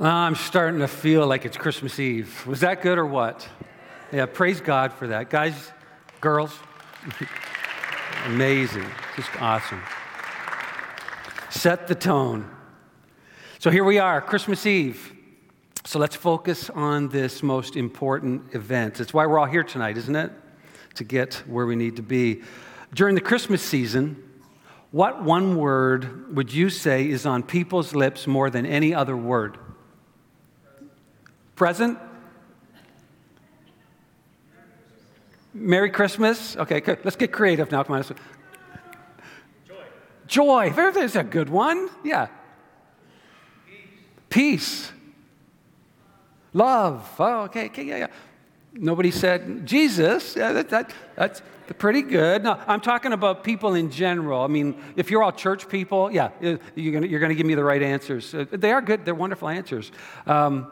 I'm starting to feel like it's Christmas Eve. Was that good or what? Yeah, praise God for that. Guys, girls, amazing. Just awesome. Set the tone. So here we are, Christmas Eve. So let's focus on this most important event. It's why we're all here tonight, isn't it? To get where we need to be. During the Christmas season, what one word would you say is on people's lips more than any other word? Present? Merry Christmas? Okay, good. let's get creative now. Come on. Joy. Joy. There's a good one. Yeah. Peace. Peace. Love. Oh, okay, okay, yeah, yeah. Nobody said Jesus. Yeah, that, that, that's pretty good. No, I'm talking about people in general. I mean, if you're all church people, yeah, you're going you're to give me the right answers. Uh, they are good, they're wonderful answers. Um,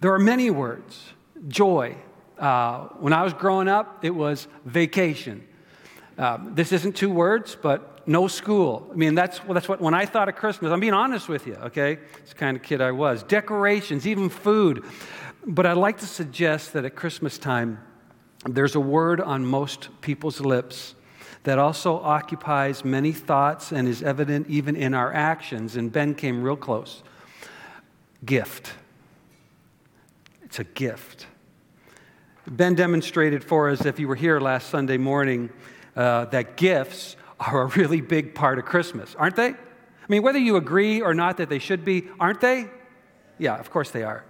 there are many words. Joy. Uh, when I was growing up, it was vacation. Uh, this isn't two words, but no school. I mean, that's, well, that's what, when I thought of Christmas, I'm being honest with you, okay? It's the kind of kid I was. Decorations, even food. But I'd like to suggest that at Christmas time, there's a word on most people's lips that also occupies many thoughts and is evident even in our actions. And Ben came real close gift. It's a gift. Ben demonstrated for us, if you were here last Sunday morning, uh, that gifts are a really big part of Christmas, aren't they? I mean, whether you agree or not that they should be, aren't they? Yeah, of course they are.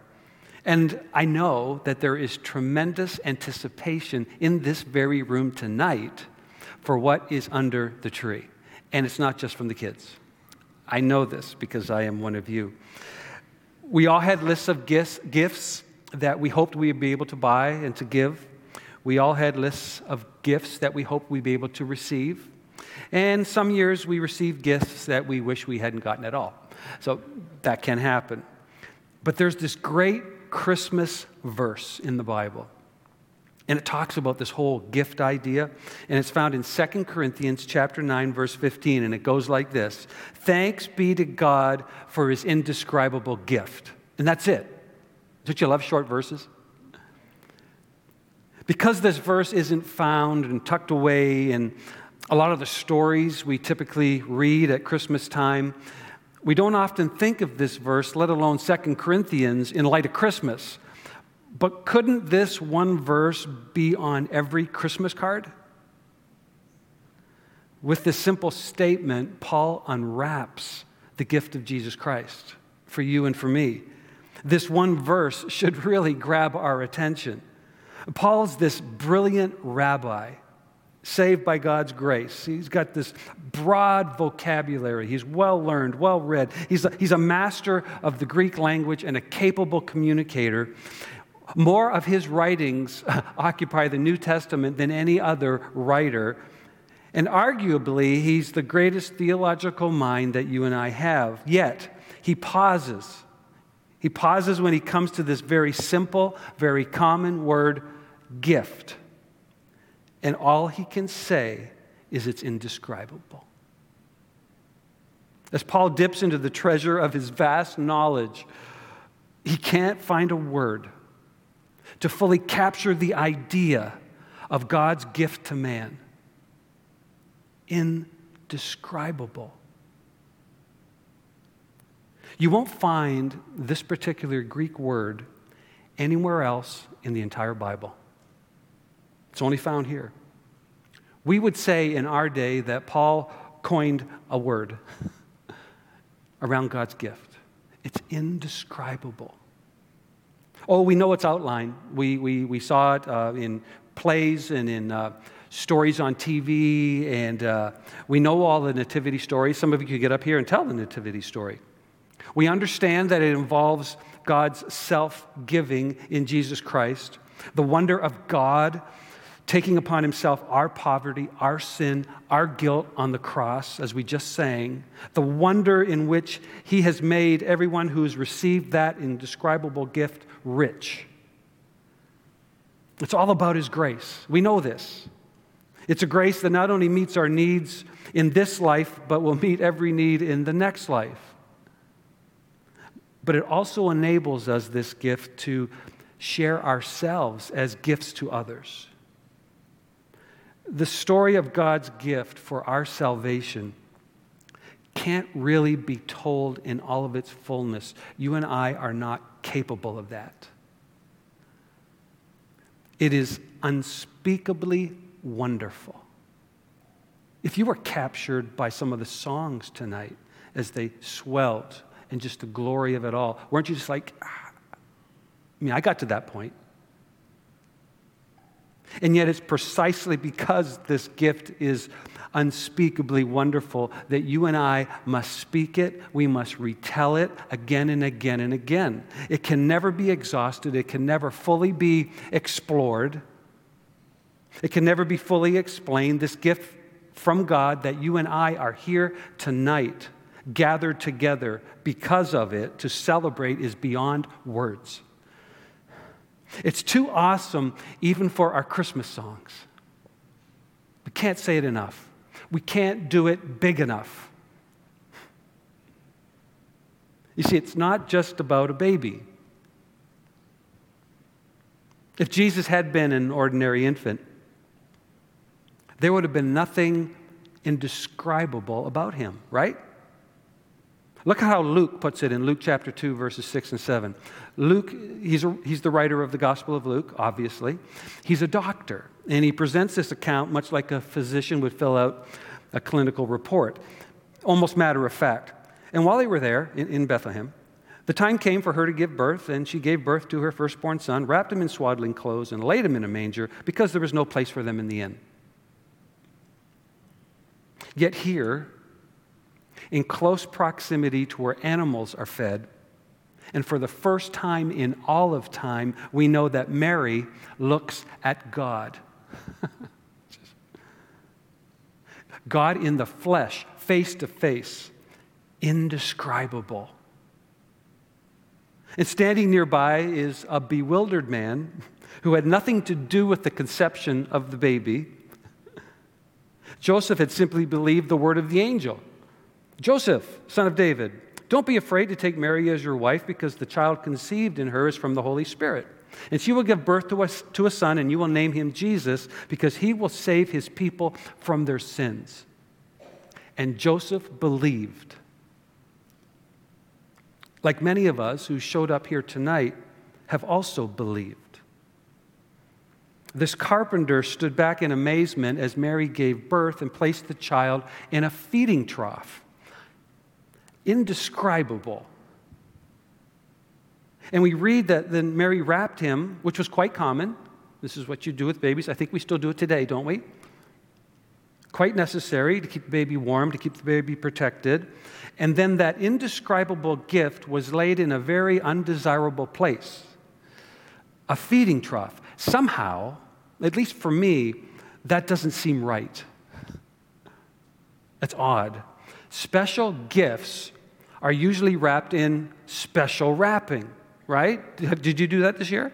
And I know that there is tremendous anticipation in this very room tonight for what is under the tree. And it's not just from the kids. I know this because I am one of you. We all had lists of gifts, gifts that we hoped we'd be able to buy and to give. We all had lists of gifts that we hoped we'd be able to receive. And some years we received gifts that we wish we hadn't gotten at all. So that can happen. But there's this great Christmas verse in the Bible. And it talks about this whole gift idea. And it's found in 2 Corinthians chapter 9, verse 15. And it goes like this Thanks be to God for his indescribable gift. And that's it. Don't you love short verses? Because this verse isn't found and tucked away in a lot of the stories we typically read at Christmas time, we don't often think of this verse, let alone Second Corinthians, in light of Christmas. But couldn't this one verse be on every Christmas card? With this simple statement, Paul unwraps the gift of Jesus Christ for you and for me this one verse should really grab our attention. Paul's this brilliant rabbi, saved by God's grace. He's got this broad vocabulary. He's well learned, well read. He's a, he's a master of the Greek language and a capable communicator. More of his writings occupy the New Testament than any other writer. And arguably, he's the greatest theological mind that you and I have. Yet, he pauses he pauses when he comes to this very simple, very common word, gift. And all he can say is it's indescribable. As Paul dips into the treasure of his vast knowledge, he can't find a word to fully capture the idea of God's gift to man. Indescribable. You won't find this particular Greek word anywhere else in the entire Bible. It's only found here. We would say in our day that Paul coined a word around God's gift. It's indescribable. Oh, we know its outline. We, we, we saw it uh, in plays and in uh, stories on TV, and uh, we know all the nativity stories. Some of you could get up here and tell the nativity story. We understand that it involves God's self giving in Jesus Christ, the wonder of God taking upon himself our poverty, our sin, our guilt on the cross, as we just sang, the wonder in which he has made everyone who has received that indescribable gift rich. It's all about his grace. We know this. It's a grace that not only meets our needs in this life, but will meet every need in the next life. But it also enables us, this gift, to share ourselves as gifts to others. The story of God's gift for our salvation can't really be told in all of its fullness. You and I are not capable of that. It is unspeakably wonderful. If you were captured by some of the songs tonight as they swelled and just the glory of it all, weren't you just like, ah. I mean, I got to that point. And yet, it's precisely because this gift is unspeakably wonderful that you and I must speak it, we must retell it again and again and again. It can never be exhausted, it can never fully be explored, it can never be fully explained. This gift from God that you and I are here tonight, gathered together because of it to celebrate, is beyond words. It's too awesome even for our Christmas songs. We can't say it enough. We can't do it big enough. You see, it's not just about a baby. If Jesus had been an ordinary infant, there would have been nothing indescribable about him, right? Look at how Luke puts it in Luke chapter 2, verses 6 and 7. Luke, he's, a, he's the writer of the Gospel of Luke, obviously. He's a doctor, and he presents this account much like a physician would fill out a clinical report, almost matter of fact. And while they were there in, in Bethlehem, the time came for her to give birth, and she gave birth to her firstborn son, wrapped him in swaddling clothes, and laid him in a manger because there was no place for them in the inn. Yet here, in close proximity to where animals are fed. And for the first time in all of time, we know that Mary looks at God. God in the flesh, face to face, indescribable. And standing nearby is a bewildered man who had nothing to do with the conception of the baby. Joseph had simply believed the word of the angel. Joseph, son of David, don't be afraid to take Mary as your wife because the child conceived in her is from the Holy Spirit. And she will give birth to a, to a son, and you will name him Jesus because he will save his people from their sins. And Joseph believed. Like many of us who showed up here tonight have also believed. This carpenter stood back in amazement as Mary gave birth and placed the child in a feeding trough indescribable. And we read that then Mary wrapped him, which was quite common. This is what you do with babies. I think we still do it today, don't we? Quite necessary to keep the baby warm, to keep the baby protected. And then that indescribable gift was laid in a very undesirable place a feeding trough. Somehow, at least for me, that doesn't seem right. That's odd. Special gifts are usually wrapped in special wrapping, right? Did you do that this year?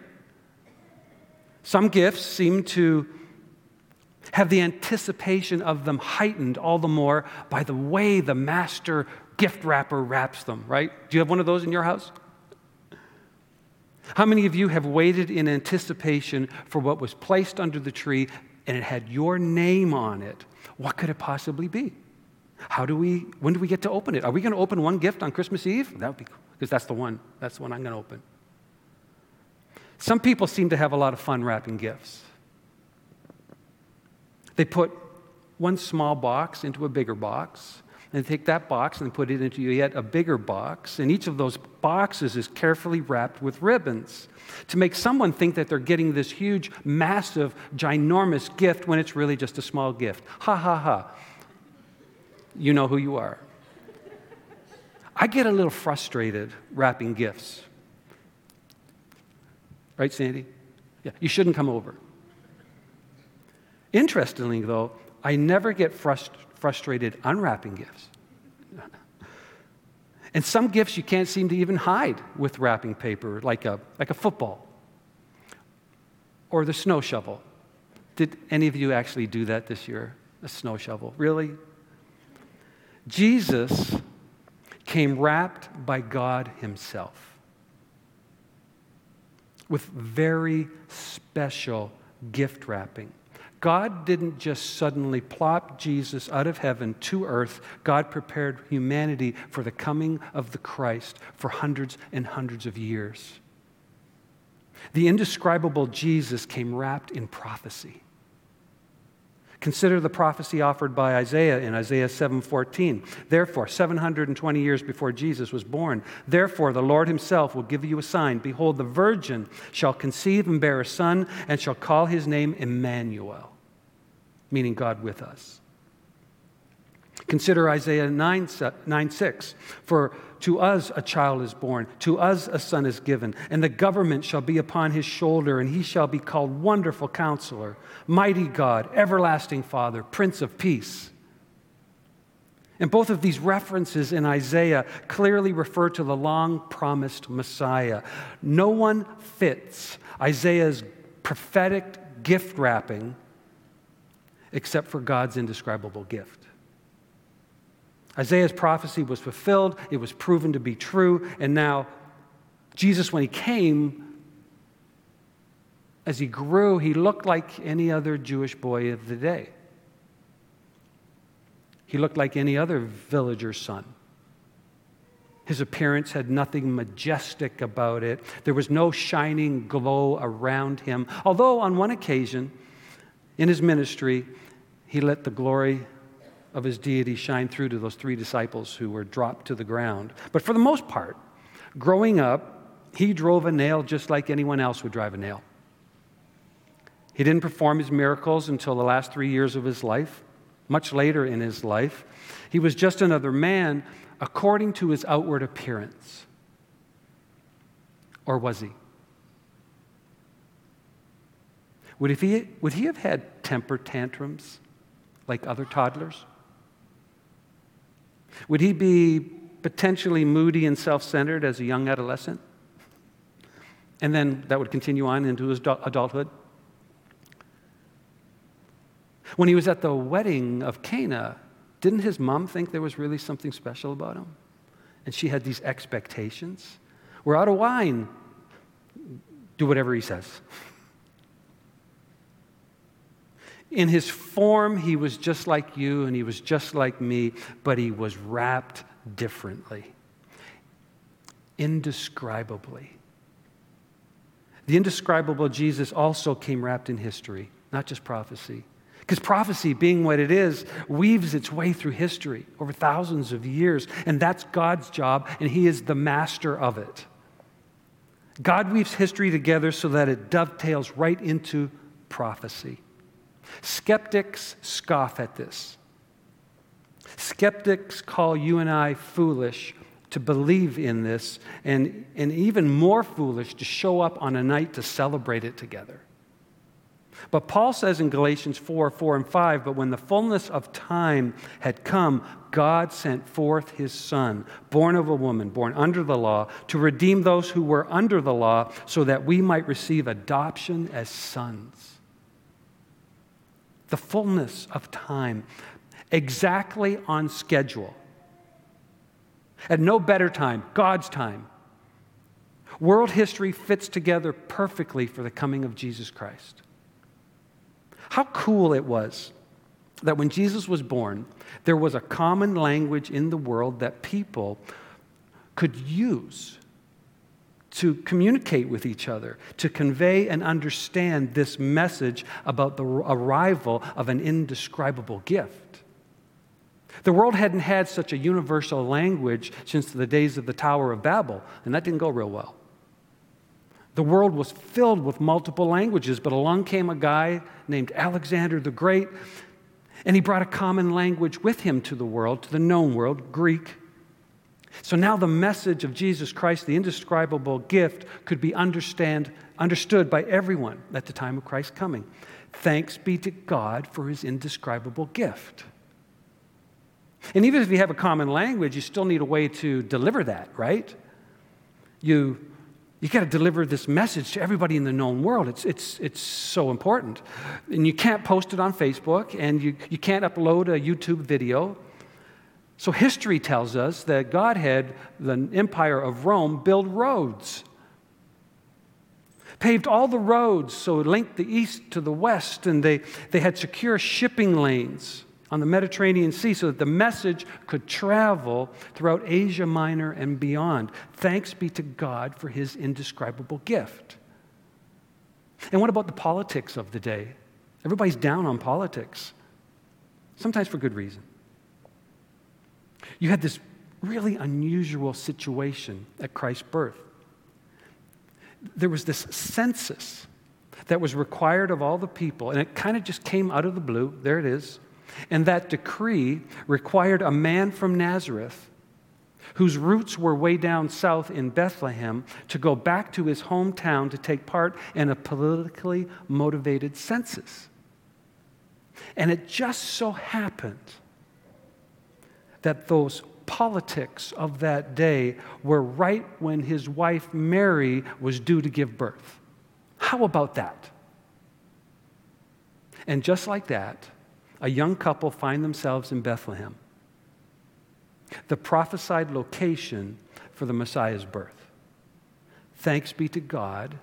Some gifts seem to have the anticipation of them heightened all the more by the way the master gift wrapper wraps them, right? Do you have one of those in your house? How many of you have waited in anticipation for what was placed under the tree and it had your name on it? What could it possibly be? How do we, when do we get to open it? Are we going to open one gift on Christmas Eve? That would be cool, because that's the one. That's the one I'm going to open. Some people seem to have a lot of fun wrapping gifts. They put one small box into a bigger box, and they take that box and put it into yet a bigger box. And each of those boxes is carefully wrapped with ribbons to make someone think that they're getting this huge, massive, ginormous gift when it's really just a small gift. Ha ha ha you know who you are. I get a little frustrated wrapping gifts. Right, Sandy? Yeah, you shouldn't come over. Interestingly, though, I never get frust- frustrated unwrapping gifts. and some gifts you can't seem to even hide with wrapping paper, like a, like a football or the snow shovel. Did any of you actually do that this year? A snow shovel? Really? Jesus came wrapped by God Himself. with very special gift wrapping. God didn't just suddenly plop Jesus out of heaven to earth. God prepared humanity for the coming of the Christ for hundreds and hundreds of years. The indescribable Jesus came wrapped in prophecy. Consider the prophecy offered by Isaiah in Isaiah 7:14. Therefore, 720 years before Jesus was born, therefore the Lord himself will give you a sign. Behold, the virgin shall conceive and bear a son and shall call his name Emmanuel, meaning God with us. Consider Isaiah 9, 9 6. For to us a child is born, to us a son is given, and the government shall be upon his shoulder, and he shall be called Wonderful Counselor, Mighty God, Everlasting Father, Prince of Peace. And both of these references in Isaiah clearly refer to the long promised Messiah. No one fits Isaiah's prophetic gift wrapping except for God's indescribable gift. Isaiah's prophecy was fulfilled, it was proven to be true, and now Jesus, when he came, as he grew, he looked like any other Jewish boy of the day. He looked like any other villager's son. His appearance had nothing majestic about it. There was no shining glow around him. Although, on one occasion in his ministry, he let the glory of his deity shine through to those three disciples who were dropped to the ground. But for the most part, growing up, he drove a nail just like anyone else would drive a nail. He didn't perform his miracles until the last three years of his life, much later in his life. He was just another man according to his outward appearance. Or was he? Would he, would he have had temper tantrums like other toddlers? Would he be potentially moody and self centered as a young adolescent? And then that would continue on into his adulthood. When he was at the wedding of Cana, didn't his mom think there was really something special about him? And she had these expectations. We're out of wine. Do whatever he says. In his form, he was just like you and he was just like me, but he was wrapped differently, indescribably. The indescribable Jesus also came wrapped in history, not just prophecy. Because prophecy, being what it is, weaves its way through history over thousands of years, and that's God's job, and He is the master of it. God weaves history together so that it dovetails right into prophecy. Skeptics scoff at this. Skeptics call you and I foolish to believe in this, and, and even more foolish to show up on a night to celebrate it together. But Paul says in Galatians 4 4 and 5, but when the fullness of time had come, God sent forth his Son, born of a woman, born under the law, to redeem those who were under the law, so that we might receive adoption as sons the fullness of time, exactly on schedule. At no better time, God's time. World history fits together perfectly for the coming of Jesus Christ. How cool it was that when Jesus was born, there was a common language in the world that people could use to communicate with each other, to convey and understand this message about the arrival of an indescribable gift. The world hadn't had such a universal language since the days of the Tower of Babel, and that didn't go real well. The world was filled with multiple languages, but along came a guy named Alexander the Great, and he brought a common language with him to the world, to the known world, Greek so now the message of Jesus Christ, the indescribable gift, could be understand, understood by everyone at the time of Christ's coming. Thanks be to God for his indescribable gift. And even if you have a common language, you still need a way to deliver that, right? You, you got to deliver this message to everybody in the known world. It's, it's, it's so important. And you can't post it on Facebook, and you, you can't upload a YouTube video. So history tells us that God had the empire of Rome build roads. paved all the roads so it linked the east to the west, and they, they had secure shipping lanes on the Mediterranean Sea so that the message could travel throughout Asia Minor and beyond. Thanks be to God for his indescribable gift. And what about the politics of the day? Everybody's down on politics, sometimes for good reason. You had this really unusual situation at Christ's birth. There was this census that was required of all the people, and it kind of just came out of the blue. There it is. And that decree required a man from Nazareth, whose roots were way down south in Bethlehem, to go back to his hometown to take part in a politically motivated census. And it just so happened that those politics of that day were right when his wife Mary was due to give birth. How about that? And just like that, a young couple find themselves in Bethlehem, the prophesied location for the Messiah's birth. Thanks be to God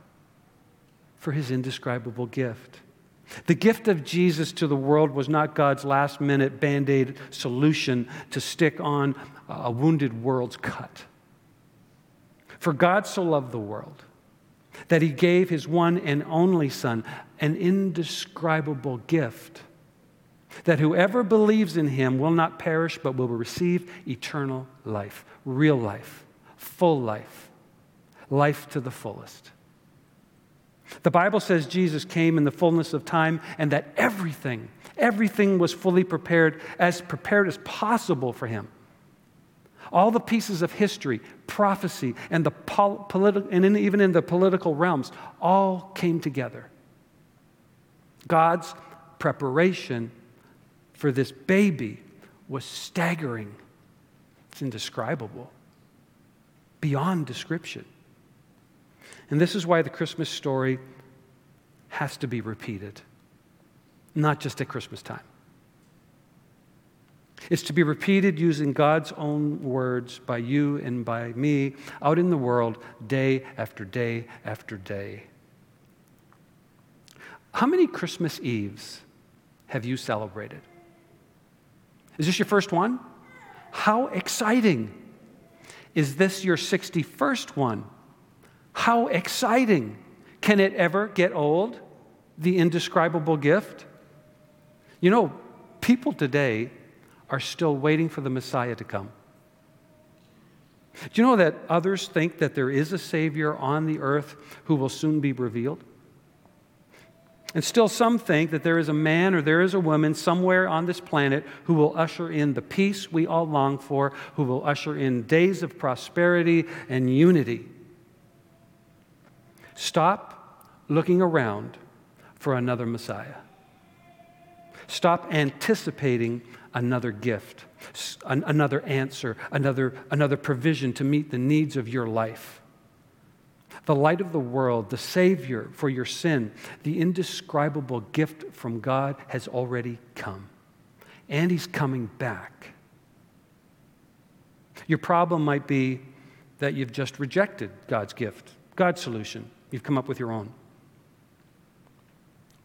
for his indescribable gift. The gift of Jesus to the world was not God's last minute band aid solution to stick on a wounded world's cut. For God so loved the world that he gave his one and only Son, an indescribable gift that whoever believes in him will not perish but will receive eternal life, real life, full life, life to the fullest. The Bible says Jesus came in the fullness of time and that everything, everything was fully prepared, as prepared as possible for him. All the pieces of history, prophecy, and, the pol- politi- and in, even in the political realms all came together. God's preparation for this baby was staggering. It's indescribable, beyond description. And this is why the Christmas story has to be repeated, not just at Christmas time. It's to be repeated using God's own words by you and by me out in the world day after day after day. How many Christmas Eves have you celebrated? Is this your first one? How exciting! Is this your 61st one? How exciting! Can it ever get old? The indescribable gift? You know, people today are still waiting for the Messiah to come. Do you know that others think that there is a Savior on the earth who will soon be revealed? And still, some think that there is a man or there is a woman somewhere on this planet who will usher in the peace we all long for, who will usher in days of prosperity and unity. Stop looking around for another Messiah. Stop anticipating another gift, another answer, another, another provision to meet the needs of your life the light of the world, the Savior for your sin, the indescribable gift from God has already come. And He's coming back. Your problem might be that you've just rejected God's gift, God's solution. You've come up with your own.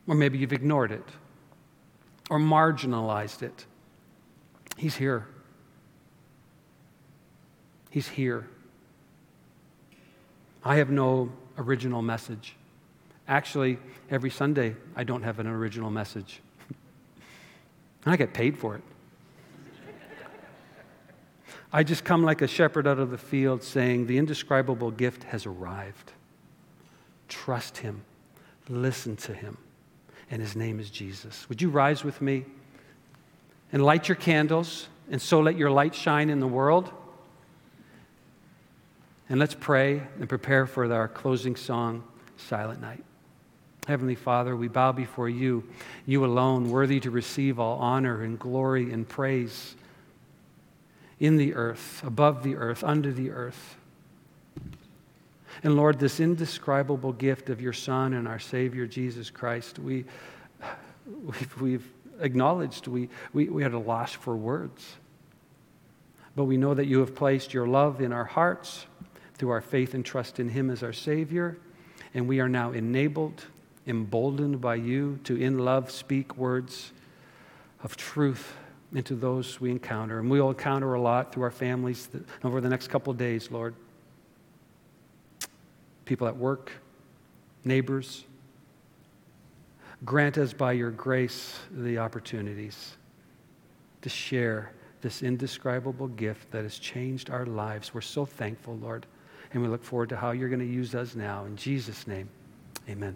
Or maybe you've ignored it or marginalized it. He's here. He's here. I have no original message. Actually, every Sunday, I don't have an original message. and I get paid for it. I just come like a shepherd out of the field saying, The indescribable gift has arrived. Trust him, listen to him, and his name is Jesus. Would you rise with me and light your candles, and so let your light shine in the world? And let's pray and prepare for our closing song, Silent Night. Heavenly Father, we bow before you, you alone, worthy to receive all honor and glory and praise in the earth, above the earth, under the earth. And Lord, this indescribable gift of your Son and our Savior, Jesus Christ, we, we've, we've acknowledged we, we, we had a loss for words. But we know that you have placed your love in our hearts through our faith and trust in Him as our Savior. And we are now enabled, emboldened by you to, in love, speak words of truth into those we encounter. And we'll encounter a lot through our families over the next couple days, Lord. People at work, neighbors. Grant us by your grace the opportunities to share this indescribable gift that has changed our lives. We're so thankful, Lord. And we look forward to how you're going to use us now. In Jesus' name, amen.